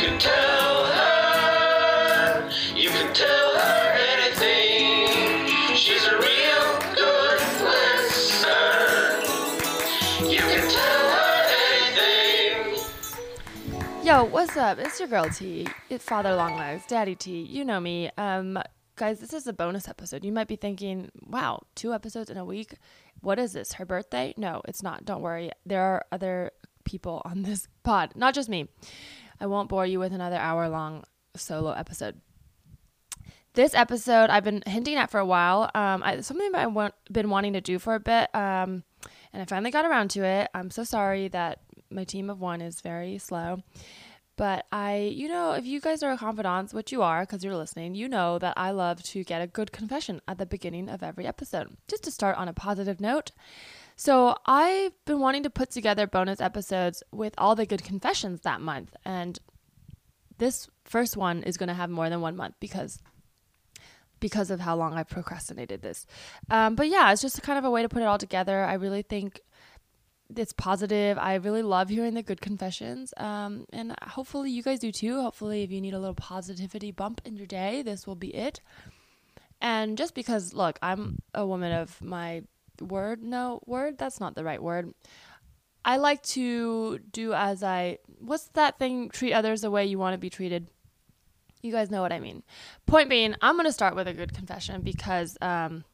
can tell her, you can tell her anything. She's a real good listener. You can tell her anything. Yo, what's up? It's your girl T. It's Father Longlegs, Daddy T. You know me. Um, guys, this is a bonus episode. You might be thinking, wow, two episodes in a week. What is this? Her birthday? No, it's not. Don't worry. There are other people on this pod, not just me. I won't bore you with another hour long solo episode. This episode I've been hinting at for a while. Um, I, something I've want, been wanting to do for a bit, um, and I finally got around to it. I'm so sorry that my team of one is very slow. But I, you know, if you guys are confidants, which you are because you're listening, you know that I love to get a good confession at the beginning of every episode, just to start on a positive note. So I've been wanting to put together bonus episodes with all the good confessions that month. And this first one is going to have more than one month because because of how long I procrastinated this. Um, but yeah, it's just kind of a way to put it all together. I really think it's positive. I really love hearing the good confessions. Um, and hopefully you guys do too. Hopefully, if you need a little positivity bump in your day, this will be it. And just because, look, I'm a woman of my word. No, word? That's not the right word. I like to do as I. What's that thing? Treat others the way you want to be treated. You guys know what I mean. Point being, I'm going to start with a good confession because. Um,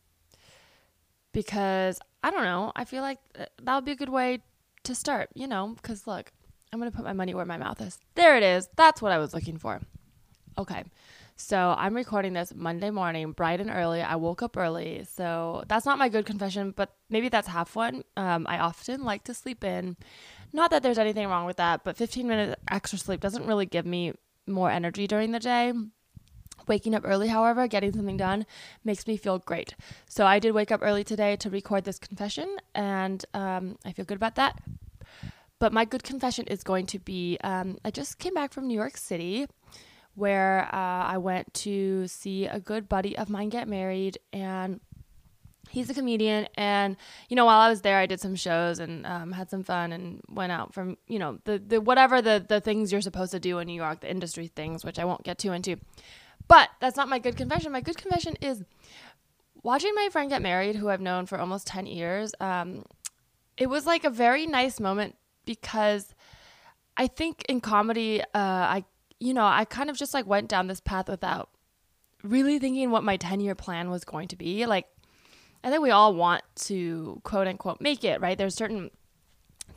because I don't know. I feel like that would be a good way to start, you know, because look, I'm going to put my money where my mouth is. There it is. That's what I was looking for. Okay. So I'm recording this Monday morning, bright and early. I woke up early. So that's not my good confession, but maybe that's half one. Um, I often like to sleep in. Not that there's anything wrong with that, but 15 minutes extra sleep doesn't really give me more energy during the day. Waking up early, however, getting something done makes me feel great. So I did wake up early today to record this confession, and um, I feel good about that. But my good confession is going to be um, I just came back from New York City where uh, I went to see a good buddy of mine get married, and he's a comedian. And you know, while I was there, I did some shows and um, had some fun and went out from you know the the whatever the the things you're supposed to do in New York, the industry things, which I won't get too into. But that's not my good confession. My good confession is watching my friend get married, who I've known for almost 10 years. Um, it was like a very nice moment because I think in comedy, uh, I, you know, I kind of just like went down this path without really thinking what my 10 year plan was going to be. Like, I think we all want to quote unquote make it, right? There's certain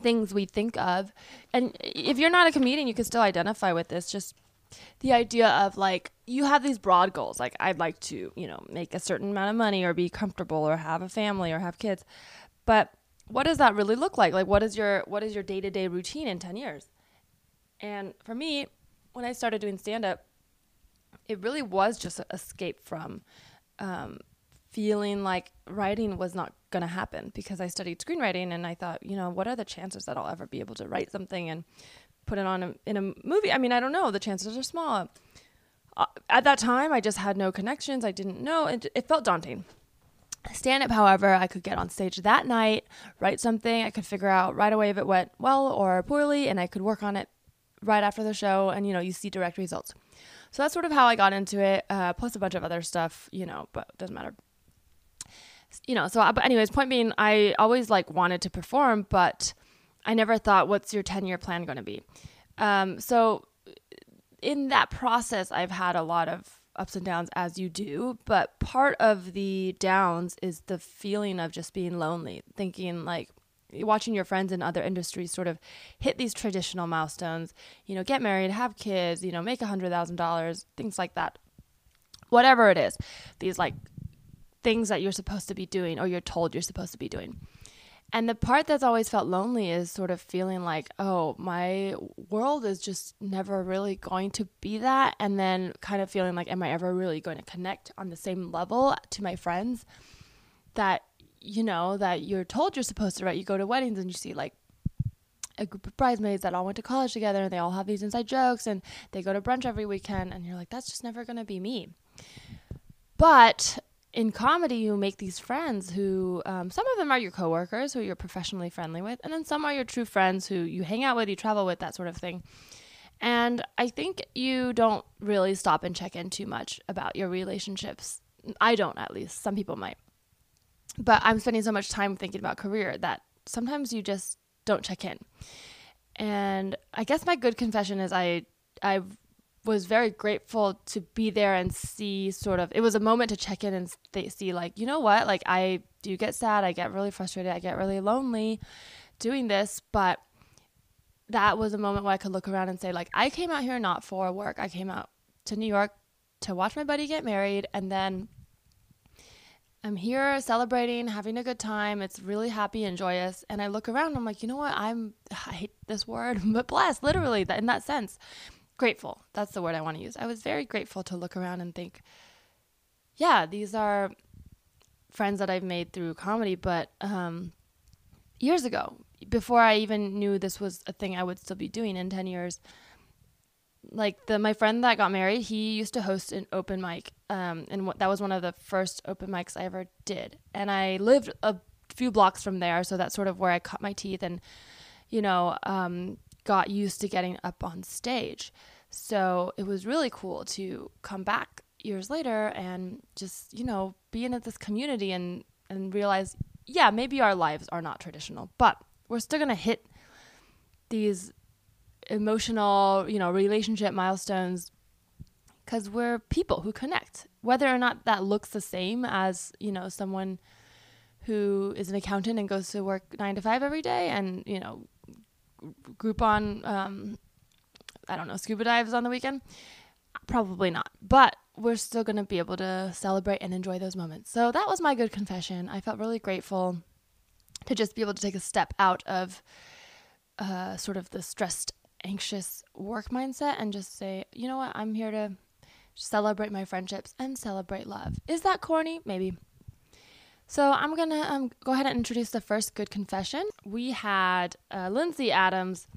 things we think of. And if you're not a comedian, you can still identify with this. Just the idea of like you have these broad goals like i'd like to you know make a certain amount of money or be comfortable or have a family or have kids but what does that really look like like what is your what is your day-to-day routine in 10 years and for me when i started doing stand-up it really was just an escape from um, feeling like writing was not going to happen because i studied screenwriting and i thought you know what are the chances that i'll ever be able to write something and put it on a, in a movie. I mean, I don't know. The chances are small. Uh, at that time, I just had no connections. I didn't know. It, it felt daunting. Stand up, however, I could get on stage that night, write something. I could figure out right away if it went well or poorly, and I could work on it right after the show. And, you know, you see direct results. So that's sort of how I got into it, uh, plus a bunch of other stuff, you know, but doesn't matter. You know, so, but anyways, point being, I always like wanted to perform, but I never thought, what's your 10 year plan going to be? Um, so, in that process, I've had a lot of ups and downs, as you do. But part of the downs is the feeling of just being lonely, thinking like, watching your friends in other industries sort of hit these traditional milestones, you know, get married, have kids, you know, make a hundred thousand dollars, things like that. Whatever it is, these like things that you're supposed to be doing or you're told you're supposed to be doing. And the part that's always felt lonely is sort of feeling like, oh, my world is just never really going to be that. And then kind of feeling like, am I ever really going to connect on the same level to my friends that, you know, that you're told you're supposed to, right? You go to weddings and you see like a group of bridesmaids that all went to college together and they all have these inside jokes and they go to brunch every weekend. And you're like, that's just never going to be me. But in comedy, you make these friends who, um, some of them are your coworkers who you're professionally friendly with, and then some are your true friends who you hang out with, you travel with, that sort of thing. And I think you don't really stop and check in too much about your relationships. I don't, at least. Some people might. But I'm spending so much time thinking about career that sometimes you just don't check in. And I guess my good confession is I I was very grateful to be there and see sort of it was a moment to check in and th- see like you know what like I do get sad I get really frustrated I get really lonely doing this but that was a moment where I could look around and say like I came out here not for work I came out to New York to watch my buddy get married and then I'm here celebrating, having a good time. It's really happy and joyous. And I look around, I'm like, you know what? I'm, I hate this word, but blessed, literally, in that sense. Grateful. That's the word I want to use. I was very grateful to look around and think, yeah, these are friends that I've made through comedy, but um, years ago, before I even knew this was a thing I would still be doing in 10 years, like the my friend that got married, he used to host an open mic, um, and wh- that was one of the first open mics I ever did. And I lived a few blocks from there, so that's sort of where I cut my teeth and, you know, um, got used to getting up on stage. So it was really cool to come back years later and just you know be in this community and and realize, yeah, maybe our lives are not traditional, but we're still gonna hit these emotional, you know, relationship milestones because we're people who connect. Whether or not that looks the same as, you know, someone who is an accountant and goes to work nine to five every day and, you know, Groupon, um, I don't know, scuba dives on the weekend. Probably not. But we're still going to be able to celebrate and enjoy those moments. So that was my good confession. I felt really grateful to just be able to take a step out of uh, sort of the stressed anxious work mindset and just say, you know what, I'm here to celebrate my friendships and celebrate love. Is that corny? Maybe. So I'm gonna um, go ahead and introduce the first good confession. We had uh, Lindsay Adams.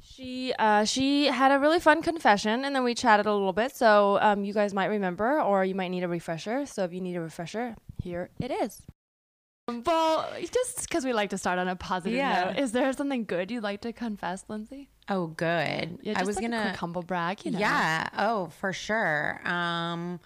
She uh, she had a really fun confession, and then we chatted a little bit. So um, you guys might remember, or you might need a refresher. So if you need a refresher, here it is. Well, just because we like to start on a positive Yeah. note, is there something good you'd like to confess, Lindsay? Oh, good. Yeah, I was like gonna humble brag, you know. Yeah. Oh, for sure. Um,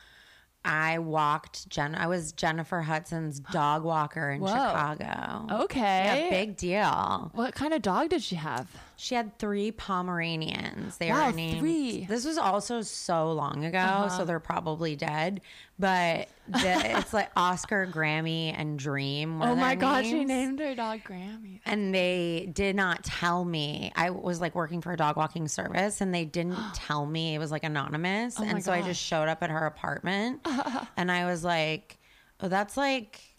I walked Jen. I was Jennifer Hudson's dog walker in Whoa. Chicago. Okay. Yeah, big deal. What kind of dog did she have? She had three Pomeranians. They Wow, were named. three. This was also so long ago, so uh-huh. they're probably dead. But the, it's like Oscar, Grammy, and Dream. were oh my god, she named her dog Grammy. and they did not tell me. I was like working for a dog walking service and they didn't tell me it was like anonymous. Oh and so I just showed up at her apartment and I was like, oh, that's like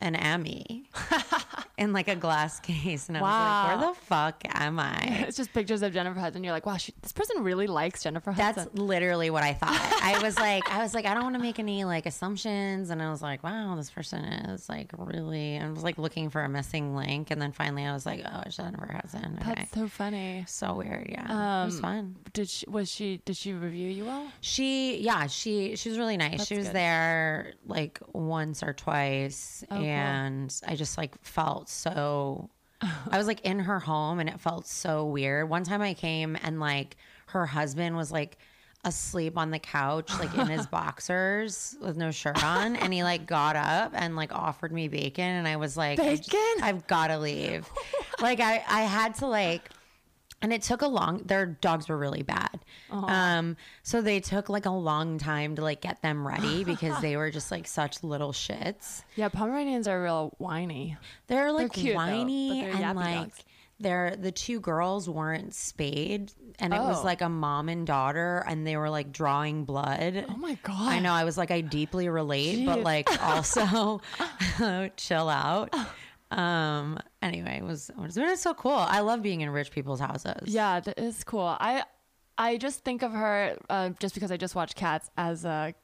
an Emmy in like a glass case. And I was like, where the fuck am I? It's just pictures of Jennifer Hudson. You're like, wow, she, this person really likes Jennifer Hudson. That's literally what I thought. I was like, I was like, I don't want to make any like assumptions. And I was like, wow, this person is like really, I was like looking for a missing link. And then finally I was like, oh, it's Jennifer Hudson. Okay. That's so funny. So weird, yeah. it was Um, fun. Did she was she did she review you well? She, yeah, she she was really nice. That's she was good. there like once or twice, Oh, and I just like felt so. I was like in her home, and it felt so weird. One time I came, and like her husband was like asleep on the couch, like in his boxers with no shirt on, and he like got up and like offered me bacon, and I was like, I Bacon? I've got to leave. like I I had to like and it took a long their dogs were really bad um so they took like a long time to like get them ready because they were just like such little shits Yeah, Pomeranians are real whiny. they're like cute, whiny they're and like dogs. they're the two girls weren't spayed and it was Oh. like a mom and daughter and they were like drawing blood Oh my god. I know. I was like, I deeply relate, but like also chill out. Um. Anyway, it was it was, it was so cool. I love being in rich people's houses. Yeah, that is cool. I I just think of her uh, just because I just watched Cats as a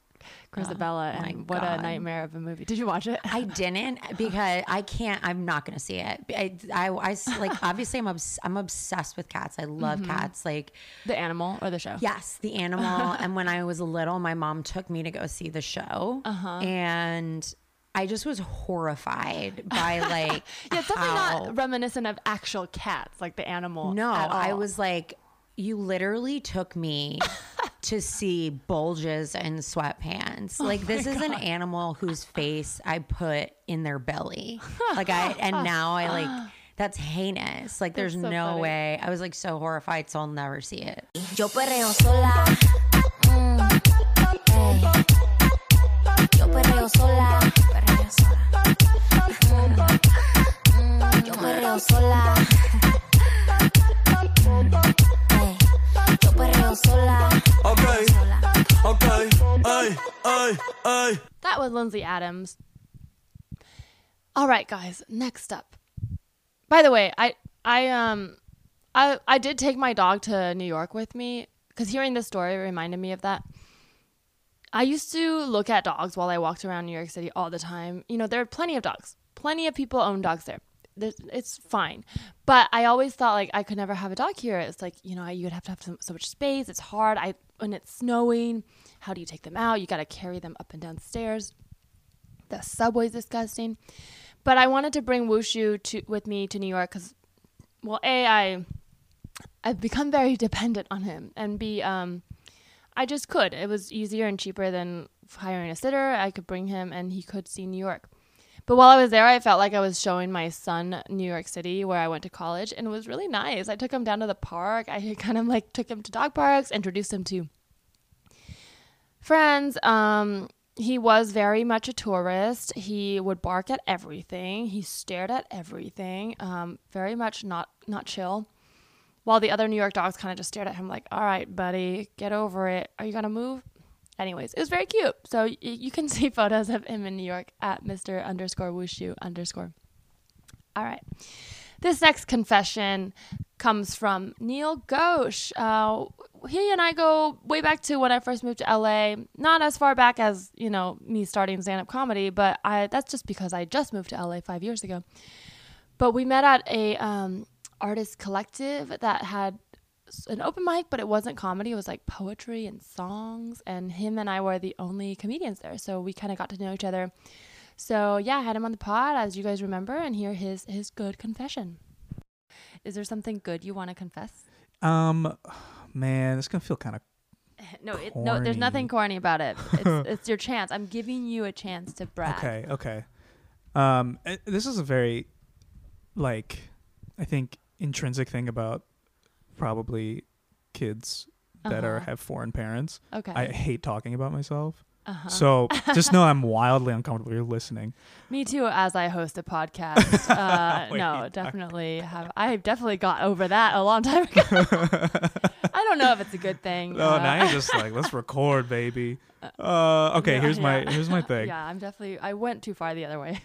Grizabella, Oh and what God. a nightmare of a movie. Did you watch it? I didn't because I can't. I'm not gonna see it. I, I, I like obviously I'm obs- I'm obsessed with cats. I love Mm-hmm. cats. Like the animal or the show? yes, the animal. and when I was little, my mom took me to go see the show, Uh-huh. and I just was horrified by like Yeah, it's definitely how- not reminiscent of actual cats, like the animal. No, at I was like, you literally took me to see bulges and sweatpants. Like this is an animal whose face I put in their belly. Like I and now I like that's heinous. Like there's so no funny. way. I was like so horrified, so I'll never see it. Yo perreo sola. Mm, ey. Yo perreo sola. Sola. Ey. Yo perreo sola. Okay. Sola. Okay. Ay, ay, ay. That was Lindsay Adams. All right, guys. Next up. By the way, I I um I I did take my dog to New York with me because hearing this story reminded me of that. I used to look at dogs while I walked around New York City all the time. You know, there are plenty of dogs. Plenty of people own dogs there. It's fine. But I always thought like I could never have a dog here. It's like, you know, you would have to have so, much space. It's hard. I when it's snowing, how do you take them out? You got to carry them up and down stairs. The subway's disgusting. But I wanted to bring Wushu to with me to New York cuz well, A I I've become very dependent on him and B um I just could. It was easier and cheaper than hiring a sitter. I could bring him and he could see New York. But while I was there, I felt like I was showing my son New York City, where I went to college, and it was really nice. I took him down to the park. I kind of like took him to dog parks, introduced him to friends. Um, he was very much a tourist. He would bark at everything. He stared at everything. Um, very much not not chill. While the other New York dogs kind of just stared at him like, "All right, buddy, get over it. Are you gonna move?" Anyways, it was very cute. So y- you can see photos of him in New York at Mr. underscore Wushu underscore. All right. This next confession comes from Neil Ghosh. Uh, he and I go way back to when I first moved to LA. Not as far back as you know me starting stand-up comedy, but I that's just because I just moved to LA five years ago. But we met at a um, artist collective that had an open mic, but it wasn't comedy. It was like poetry and songs, and him and I were the only comedians there. So we kind of got to know each other. So yeah, I had him on the pod, as you guys remember, and hear his his good confession. Is there something good you want to confess? Um, man, it's gonna feel kind of. No, it, no, there's nothing corny about it. It's, it's your chance. I'm giving you a chance to brag. Okay, okay. Um, eh, this is a very, like, I think intrinsic thing about probably kids that are Uh-huh. have foreign parents. Okay. I hate talking about myself. uh-huh. So just know I'm wildly uncomfortable. You're listening. Me too. As I host a podcast. Uh, no, definitely have. I definitely got over that a long time ago. I don't know if it's a good thing. Oh, uh, now you're just like, let's record, baby. Uh, okay, yeah, here's my here's my thing. yeah, I'm definitely. I went too far the other way.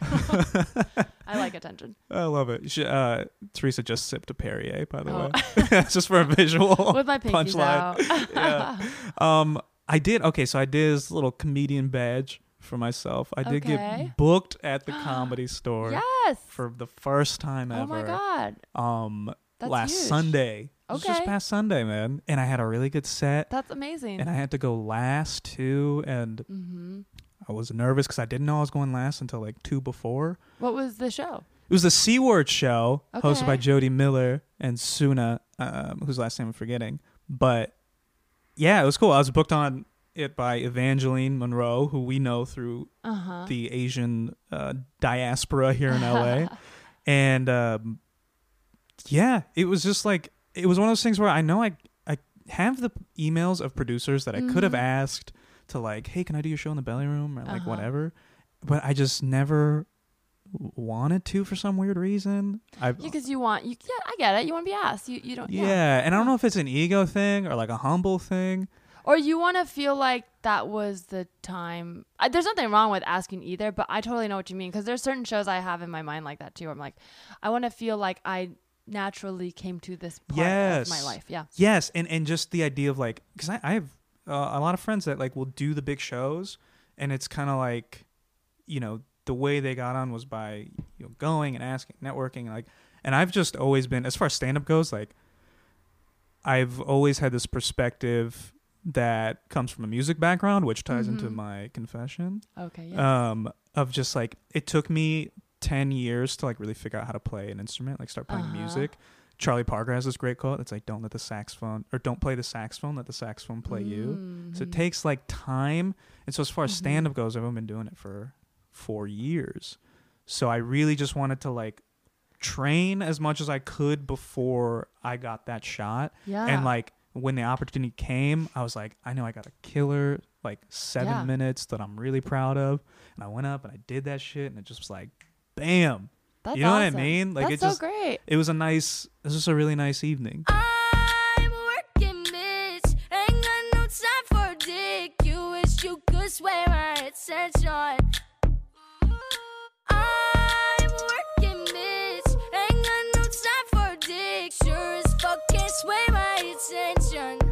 I like attention. I love it. She, uh, Teresa just sipped a Perrier, by the Oh. way, just for a visual With my punchline. out. yeah. Um, I did. Okay, so I did this little comedian badge for myself. I did Okay. get booked at the comedy store yes. for the first time ever. Oh my god. Um, That's last huge. Sunday. It was just past Sunday, man, and I had a really good set. That's amazing. and I had to go last too, and mm-hmm. I was nervous because I didn't know I was going last until like two before. What was the show? It was the C Word show hosted by Jody Miller and Suna, um, whose last name I'm forgetting. But yeah, it was cool. I was booked on it by Evangeline Monroe, who we know through Uh huh. the Asian uh, diaspora here in LA. and um, yeah, it was just like it was one of those things where I know I I have the emails of producers that I could have Mhm. asked to like, hey, can I do your show in the belly room or like Uh-huh. whatever, but I just never wanted to for some weird reason. I Because you want you. Yeah, I get it. You want to be asked. You you don't. yeah. Yeah. and I don't know if it's an ego thing or like a humble thing. Or you want to feel like that was the time. I, there's nothing wrong with asking either, but I totally know what you mean because there's certain shows I have in my mind like that too. Where I'm like, I want to feel like I naturally came to this part of my life. Yeah. Yes, and and just the idea of like, because I, I have uh, a lot of friends that like will do the big shows, and it's kind of like, you know, the way they got on was by you know going and asking, networking, like, and I've just always been as far as stand up goes, like, I've always had this perspective that comes from a music background, which ties into Mhm. my confession, Okay. Yeah. um, of just like it took me ten years to like really figure out how to play an instrument, like start playing Uh-huh. music Charlie Parker has this great quote. It's like, "Don't let the saxophone or don't play the saxophone. Let the saxophone play you." So it Mhm. takes like time. And so as far as Mhm. stand up goes, I've only been doing it for four years. So I really just wanted to like train as much as I could before I got that shot. yeah. And like when the opportunity came, I was like, I know I got a killer like seven Yeah. minutes that I'm really proud of. And I went up and I did that shit and it just was like, bam. That's you know what I mean? Like, That's it so just- great. It was a nice, it was just a really nice evening. I'm working, bitch. Ain't got no time for dick. You wish you could sway my attention. I'm working, bitch. Ain't got no time for dick. Sure as fuck can't sway my attention.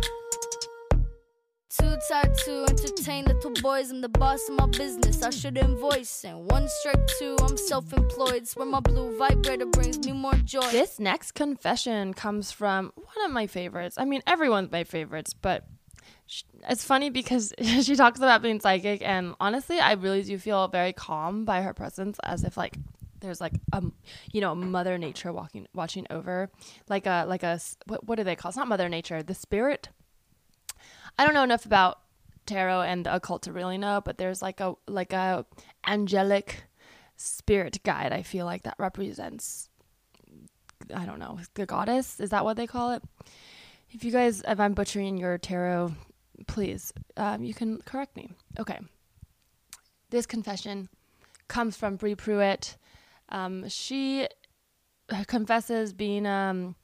Too tired to entertain little boys. I'm the boss of my business. I should invoice. And one strike two, I'm self employed. Swear my blue vibrator brings me more joy. This next confession comes from one of my favorites. I mean, everyone's my favorites, but it's funny because she talks about being psychic, and honestly, I really do feel very calm by her presence, as if like there's like um you know mother nature walking watching over like a like a what, what do they call it's not mother nature the spirit i don't know enough about tarot and the occult to really know but there's like a like a angelic spirit guide i feel like that represents I don't know, the goddess. Is that what they call it? If you guys, if I'm butchering your tarot, please, um, you can correct me. Okay. This confession comes from Bri Pruett. Um, she confesses being um,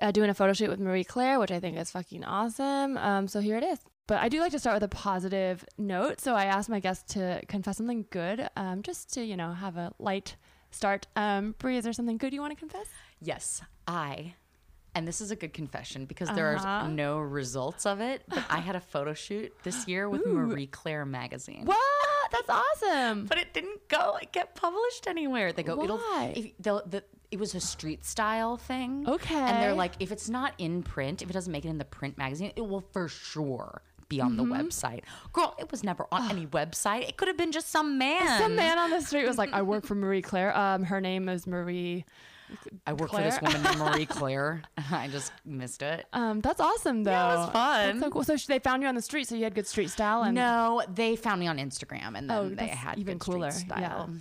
uh, doing a photo shoot with Marie Claire, which I think is fucking awesome. Um, so here it is. But I do like to start with a positive note. So I asked my guests to confess something good, um, just to you know have a light start. Um, Bri, is there something good you want to confess? Yes, I. And this is a good confession because there Uh-huh. are no results of it. But I had a photo shoot this year with Marie Claire magazine. What? That's awesome. But it didn't go like get published anywhere. They go, Why? it'll. If they'll, the, it was a street style thing. Okay. And they're like, if it's not in print, if it doesn't make it in the print magazine, it will for sure be on Mm-hmm. the website. Girl, it was never on any website. It could have been just some man. Some man on the street was like, "I work for Marie Claire. Um, her name is Marie." I work for this woman named Marie Claire. I just missed it. Um, that's awesome though. Yeah, it was That's fun. so cool. So they found you on the street, so you had good street style, and No, they found me on Instagram and then Oh, they had even good street cooler. Style. Yeah.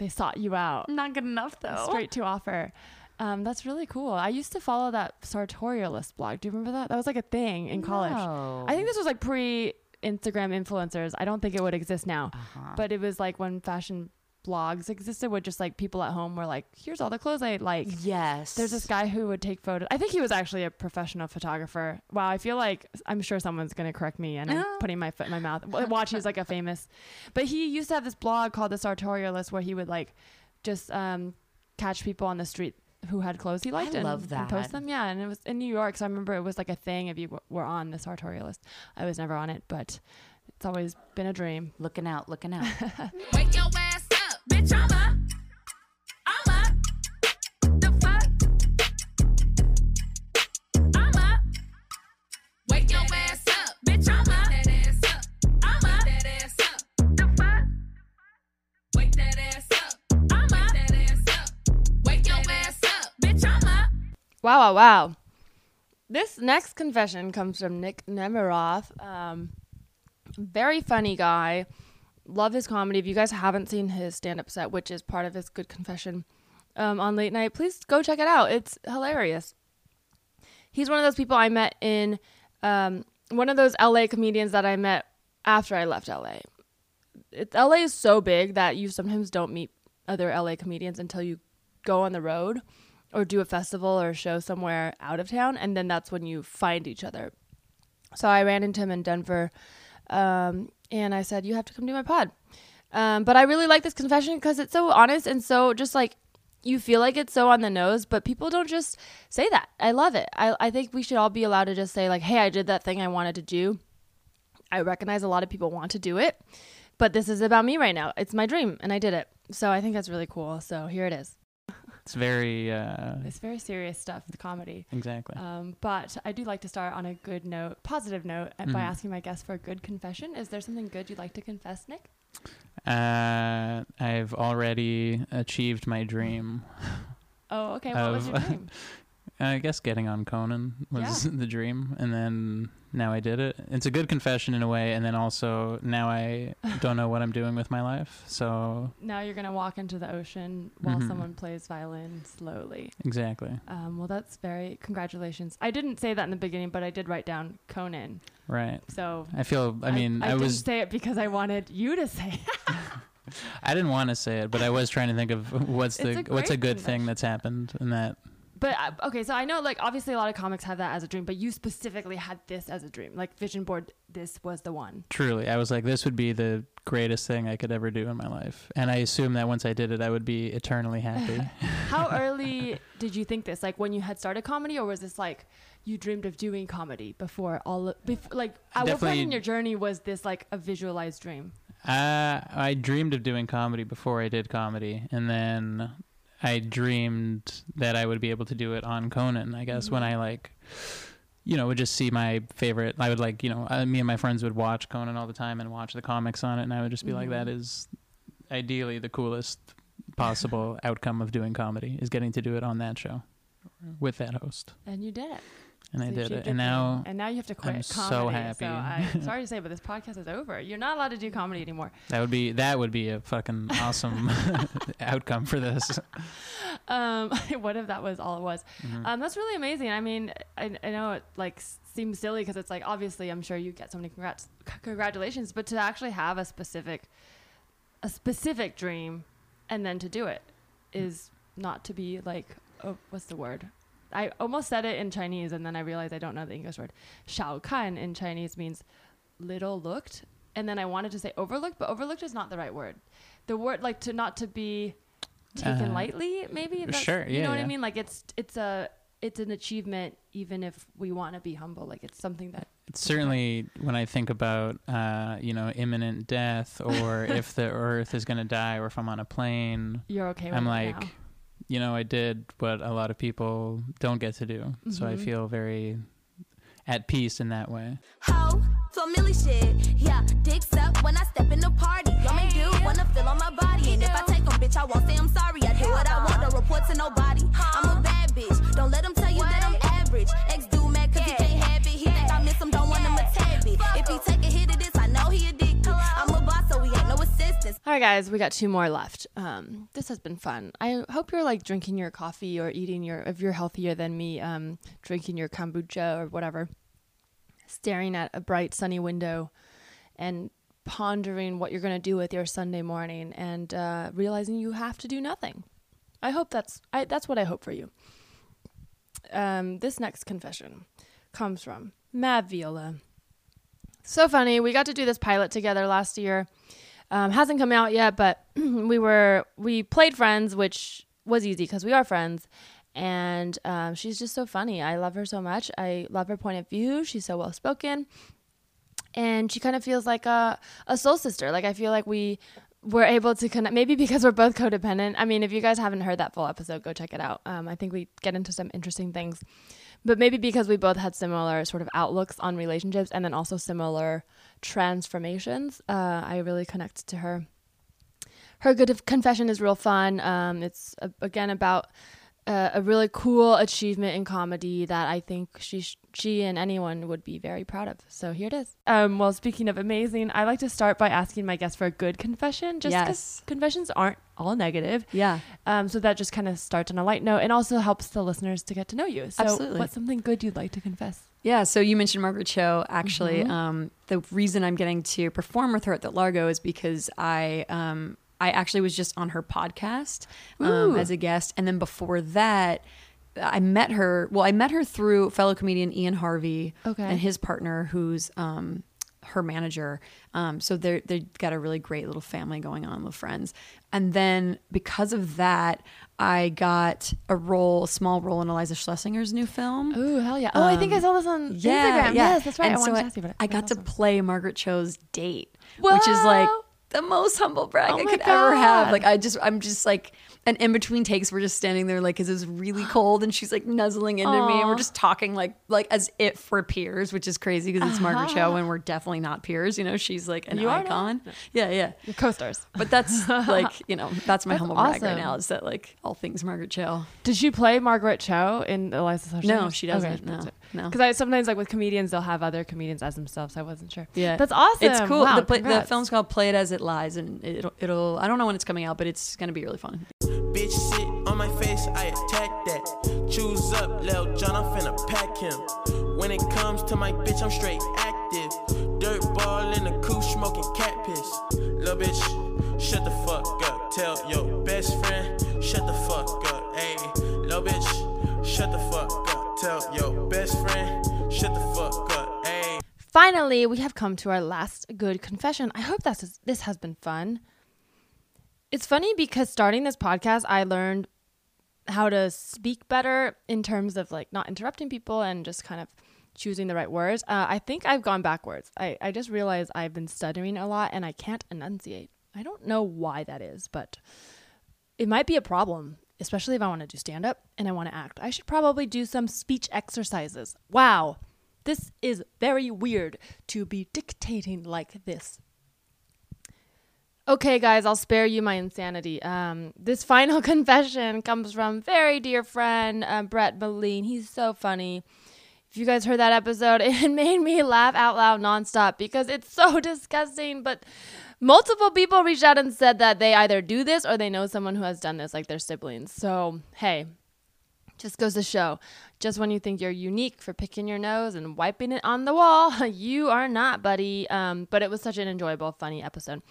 They sought you out Not good enough though. straight to offer. Um, that's really cool. I used to follow that sartorialist blog. Do you remember that? That was like a thing in college. No. I think this was like pre Instagram influencers. I don't think it would exist now, Uh-huh. but it was like when fashion blogs existed, where just like people at home were like, "Here's all the clothes I like." yes. There's this guy who would take photos. I think he was actually a professional photographer. Wow, I feel like I'm sure someone's gonna correct me, and I'm Oh. putting my foot in my mouth. Wa- Watch, he's like a famous, but he used to have this blog called the Sartorialist, where he would like just um, catch people on the street who had clothes he liked and, love and post them. Yeah, and it was in New York, so I remember it was like a thing if you w- were on the Sartorialist. I was never on it, but it's always been a dream. looking out, looking out. Wow, wow, wow. This next confession comes from Nick Nemeroff. Um, very funny guy. Love his comedy. If you guys haven't seen his stand up set, which is part of his good confession um, on late night, please go check it out. It's hilarious. He's one of those people I met in um, one of those LA comedians that I met after I left LA. It, LA is so big that you sometimes don't meet other LA comedians until you go on the road or do a festival or a show somewhere out of town, and then that's when you find each other. So I ran into him in Denver, um, and I said, "You have to come do my pod." Um, but I really like this confession because it's so honest and so just like you feel like it's so on the nose, but people don't just say that. I love it. I, I think we should all be allowed to just say like, "Hey, I did that thing I wanted to do." I recognize a lot of people want to do it, but this is about me right now. It's my dream, and I did it. So I think that's really cool. So here it is. It's very uh, It's very serious stuff, the comedy. exactly. Um, but I do like to start on a good note, positive note, and by asking my guests for a good confession. Is there something good you'd like to confess, Nick? Uh, I've already achieved my dream. Oh, okay. What was your dream? I guess getting on Conan was Yeah. the dream, and then now I did it. It's a good confession in a way, and then also now I don't know what I'm doing with my life. So Now you're gonna walk into the ocean while Mhm. someone plays violin slowly. exactly Um, well, that's very congratulations. I didn't say that in the beginning, but I did write down Conan. right. So I feel. I mean, I, I, was. didn't say it because I wanted you to say. it. I didn't want to say it, but I was trying to think of what's It's the a what's a good thing that's happened in that. But uh, okay, so I know like obviously a lot of comics have that as a dream, but you specifically had this as a dream. Like vision board, this was the one. Truly, I was like, this would be the greatest thing I could ever do in my life, and I assumed that once I did it, I would be eternally happy. How early did you think this? Like when you had started comedy, or was this like you dreamed of doing comedy before all? Of, before, like at what point in your journey was this like a visualized dream? Uh, I dreamed of doing comedy before I did comedy, and then I dreamed that I would be able to do it on Conan. I guess when I like, you know, would just see my favorite. I would like, you know, uh, me and my friends would watch Conan all the time and watch the comics on it, and I would just be like, that is ideally the coolest possible outcome of doing comedy is getting to do it on that show with that host, And you did it. And I So you did it, and now. and now you have to quit I'm so comedy. happy. I'm sorry to say, but this podcast is over. You're not allowed to do comedy anymore. That would be that would be a fucking awesome outcome for this. Um, what if that was all it was? Mm-hmm. Um, that's really amazing. I mean, I, I know it like seems silly because it's like obviously I'm sure you get so many congrats, c- congratulations, but to actually have a specific, a specific dream, and then to do it, is not to be like, oh, what's the word? I almost said it in Chinese and then I realized I don't know the English word. Shao kan in Chinese means little looked, and then I wanted to say overlooked, but overlooked is not the right word. The word like to not to be taken Uh, lightly, maybe. That's- sure, You yeah, know what I mean? Like it's it's a it's an achievement, even if we want to be humble. Like it's something that It's certainly when I think about uh, you know imminent death or if the Earth is going to die or if I'm on a plane, you're okay with. I'm like, now. You know, I did what a lot of people don't get to do. So I Mhm. feel very at peace in that way. Ho, family shit. Yeah, dicks up when I step in the party. Y'all may do wanna feel on my body. And if I take 'em, bitch, I won't say I'm sorry. I do what I want, don't report to nobody. I'm a bad bitch. Don't let them All right, guys, we got two more left. Um, this has been fun. I hope you're like drinking your coffee or eating your, if you're healthier than me, um, drinking your kombucha or whatever, staring at a bright sunny window and pondering what you're going to do with your Sunday morning and uh, realizing you have to do nothing. I hope that's, I, that's what I hope for you. Um, this next confession comes from Mav Viola. So funny. We got to do this pilot together last year um, hasn't come out yet but we were we played friends which was easy because we are friends. And um, she's just so funny. I love her so much. I love her point of view. She's so well spoken. And she kind of feels like a, a soul sister. Like i feel like we were able to connect maybe because we're both codependent. I mean if you guys haven't heard that full episode go check it out. Um, i think we get into some interesting things. But maybe because we both had similar sort of outlooks on relationships and then also similar transformations uh, i really connected to her. Her good confession is real fun. Um, it's uh, again about uh, a really cool achievement in comedy that I think she sh- she and anyone would be very proud of. So here it is. Um, well, speaking of amazing, I like to start by asking my guests for a good confession, just because Yes. confessions aren't all negative. Yeah. Um, so that just kind of starts on a light note and also helps the listeners to get to know you. So, Absolutely. what's something good you'd like to confess? Yeah, so you mentioned Margaret Cho. Actually, Mm-hmm. um, the reason I'm getting to perform with her at the Largo is because I um, I actually was just on her podcast um, as a guest, and then before that, I met her. Well, I met her through fellow comedian Ian Harvey Okay. and his partner, who's um, her manager. Um, so they're they've got a really great little family going on with friends. And then because of that, I got a role, a small role in Iliza Shlesinger's new film. Oh, hell yeah. Oh, I think I saw this on Instagram. Yes, that's right. And I so wanted I, to ask you about it. I got That's to awesome. play Margaret Cho's date, which is like Whoa. The most humble brag Oh I could ever have. Like I just, I'm just like, and in between takes, we're just standing there like, 'cause it's really cold, and she's like nuzzling into me, and we're just talking like, like as if we're peers, which is crazy because it's Margaret Cho, uh-huh. and we're definitely not peers. You know, she's like an You icon. Yeah, yeah. Your co-stars. But that's like, you know, that's my That's humble brag right now. Is that like all things Margaret Cho? Did she play Margaret Cho in Eliza Social? No, she doesn't. No, no. Because I sometimes like with comedians, they'll have other comedians as themselves. I wasn't sure. Yeah, that's awesome. It's cool. Wow, the, play, the film's called "Play It As It Lies," and it'll, it'll. I don't know when it's coming out, but it's gonna be really fun. Bitch sit on my face, I attack that. Choose up, Lil John, I'm finna pack him. When it comes to my bitch, I'm straight active. Dirt ball in the coupe, smoking cat piss. Lil bitch, shut the fuck up. Tell your best friend, shut the fuck up. Ayy, lil bitch, shut the fuck up. Tell your best friend, shut the fuck up. Ayy. Finally, we have come to our last good confession. I hope that's this has been fun. It's funny because starting this podcast, I learned how to speak better in terms of like not interrupting people and just kind of choosing the right words. Uh, I think I've gone backwards. I, I just realized I've been stuttering a lot and I can't enunciate. I don't know why that is, but it might be a problem, especially if I want to do stand up and I want to act. I should probably do some speech exercises. Wow, this is very weird to be dictating like this. Okay, guys, I'll spare you my insanity. Um, this final confession comes from very dear friend uh, Brett Moline. He's so funny. If you guys heard that episode, it made me laugh out loud nonstop because it's so disgusting. But multiple people reached out and said that they either do this or they know someone who has done this, like their siblings. So, hey, just goes to show, just when you think you're unique for picking your nose and wiping it on the wall, you are not, buddy. Um, but it was such an enjoyable, funny episode.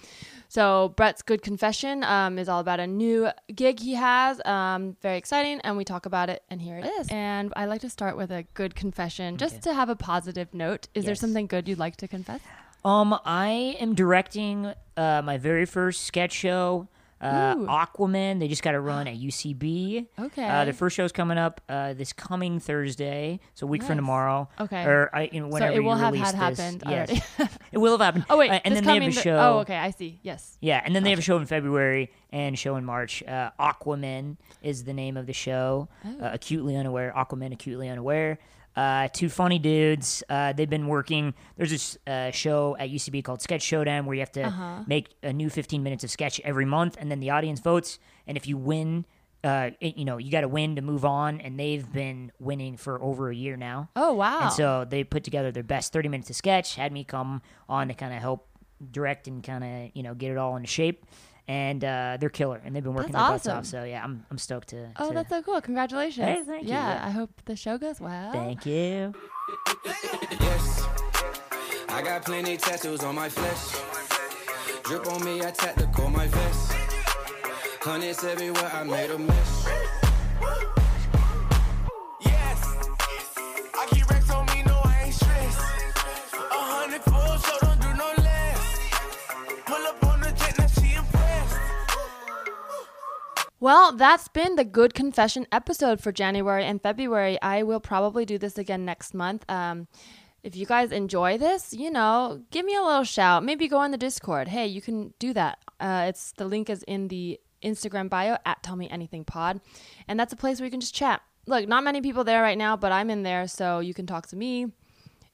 So Brett's good confession um, is all about a new gig he has. Um, very exciting, and we talk about it. And here it is. And I like to start with a good confession, just to have a positive note. Is there something good you'd like to confess? Um, I am directing uh, my very first sketch show, uh, Ooh. Aquaman. They just got to run at UCB. Okay. Uh, the first show's coming up uh, this coming Thursday, so a week from tomorrow. Okay. Or I, you know, So whenever it will have had this. happened Yes. already. it will have happened. Oh wait, Uh, and then they have a th- show. Oh, okay, I see. Yes. Yeah, and then they have a show in February and show in March. Uh, Aquaman is the name of the show. Oh. Uh, acutely unaware. Aquaman, acutely unaware. Uh, two funny dudes. Uh, they've been working. There's this uh, show at UCB called Sketch Showdown where you have to Uh-huh. make a new 15 minutes of sketch every month, and then the audience votes. And if you win, uh, it- you know you got to win to move on. And they've been winning for over a year now. Oh wow. And so they put together their best 30 minutes of sketch, had me come on to kind of help direct and kind of, you know, get it all into shape. And uh, they're killer, and they've been working That's their butts off. So yeah, I'm, I'm stoked to. oh, to- that's so cool. Congratulations. Hey, thank you. Yeah, Yeah. I hope the show goes well. Thank you. Yes. I got plenty tattoos on my flesh. Drip on me, I tactical my vest. Hundreds everywhere, I made a mess. Well, that's been the Good Confession episode for January and February. I will probably do this again next month. Um, if you guys enjoy this, you know, give me a little shout. Maybe go on the Discord. Hey, you can do that. Uh, it's the link is in the Instagram bio at Tell Me Anything Pod, and that's a place where you can just chat. Look, not many people there right now, but I'm in there, so you can talk to me.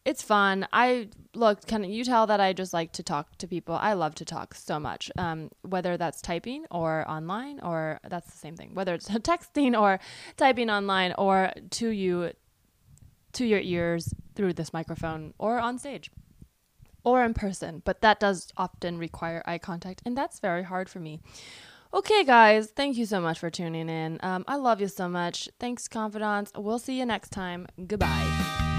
It's fun. I look. Can you tell that I just like to talk to people? I love to talk so much. Um, whether that's typing or online, or that's the same thing. Whether it's texting or typing online, or to you, to your ears through this microphone, or on stage, or in person. But that does often require eye contact, and that's very hard for me. Okay, guys, thank you so much for tuning in. Um, I love you so much. Thanks, confidants. We'll see you next time. Goodbye.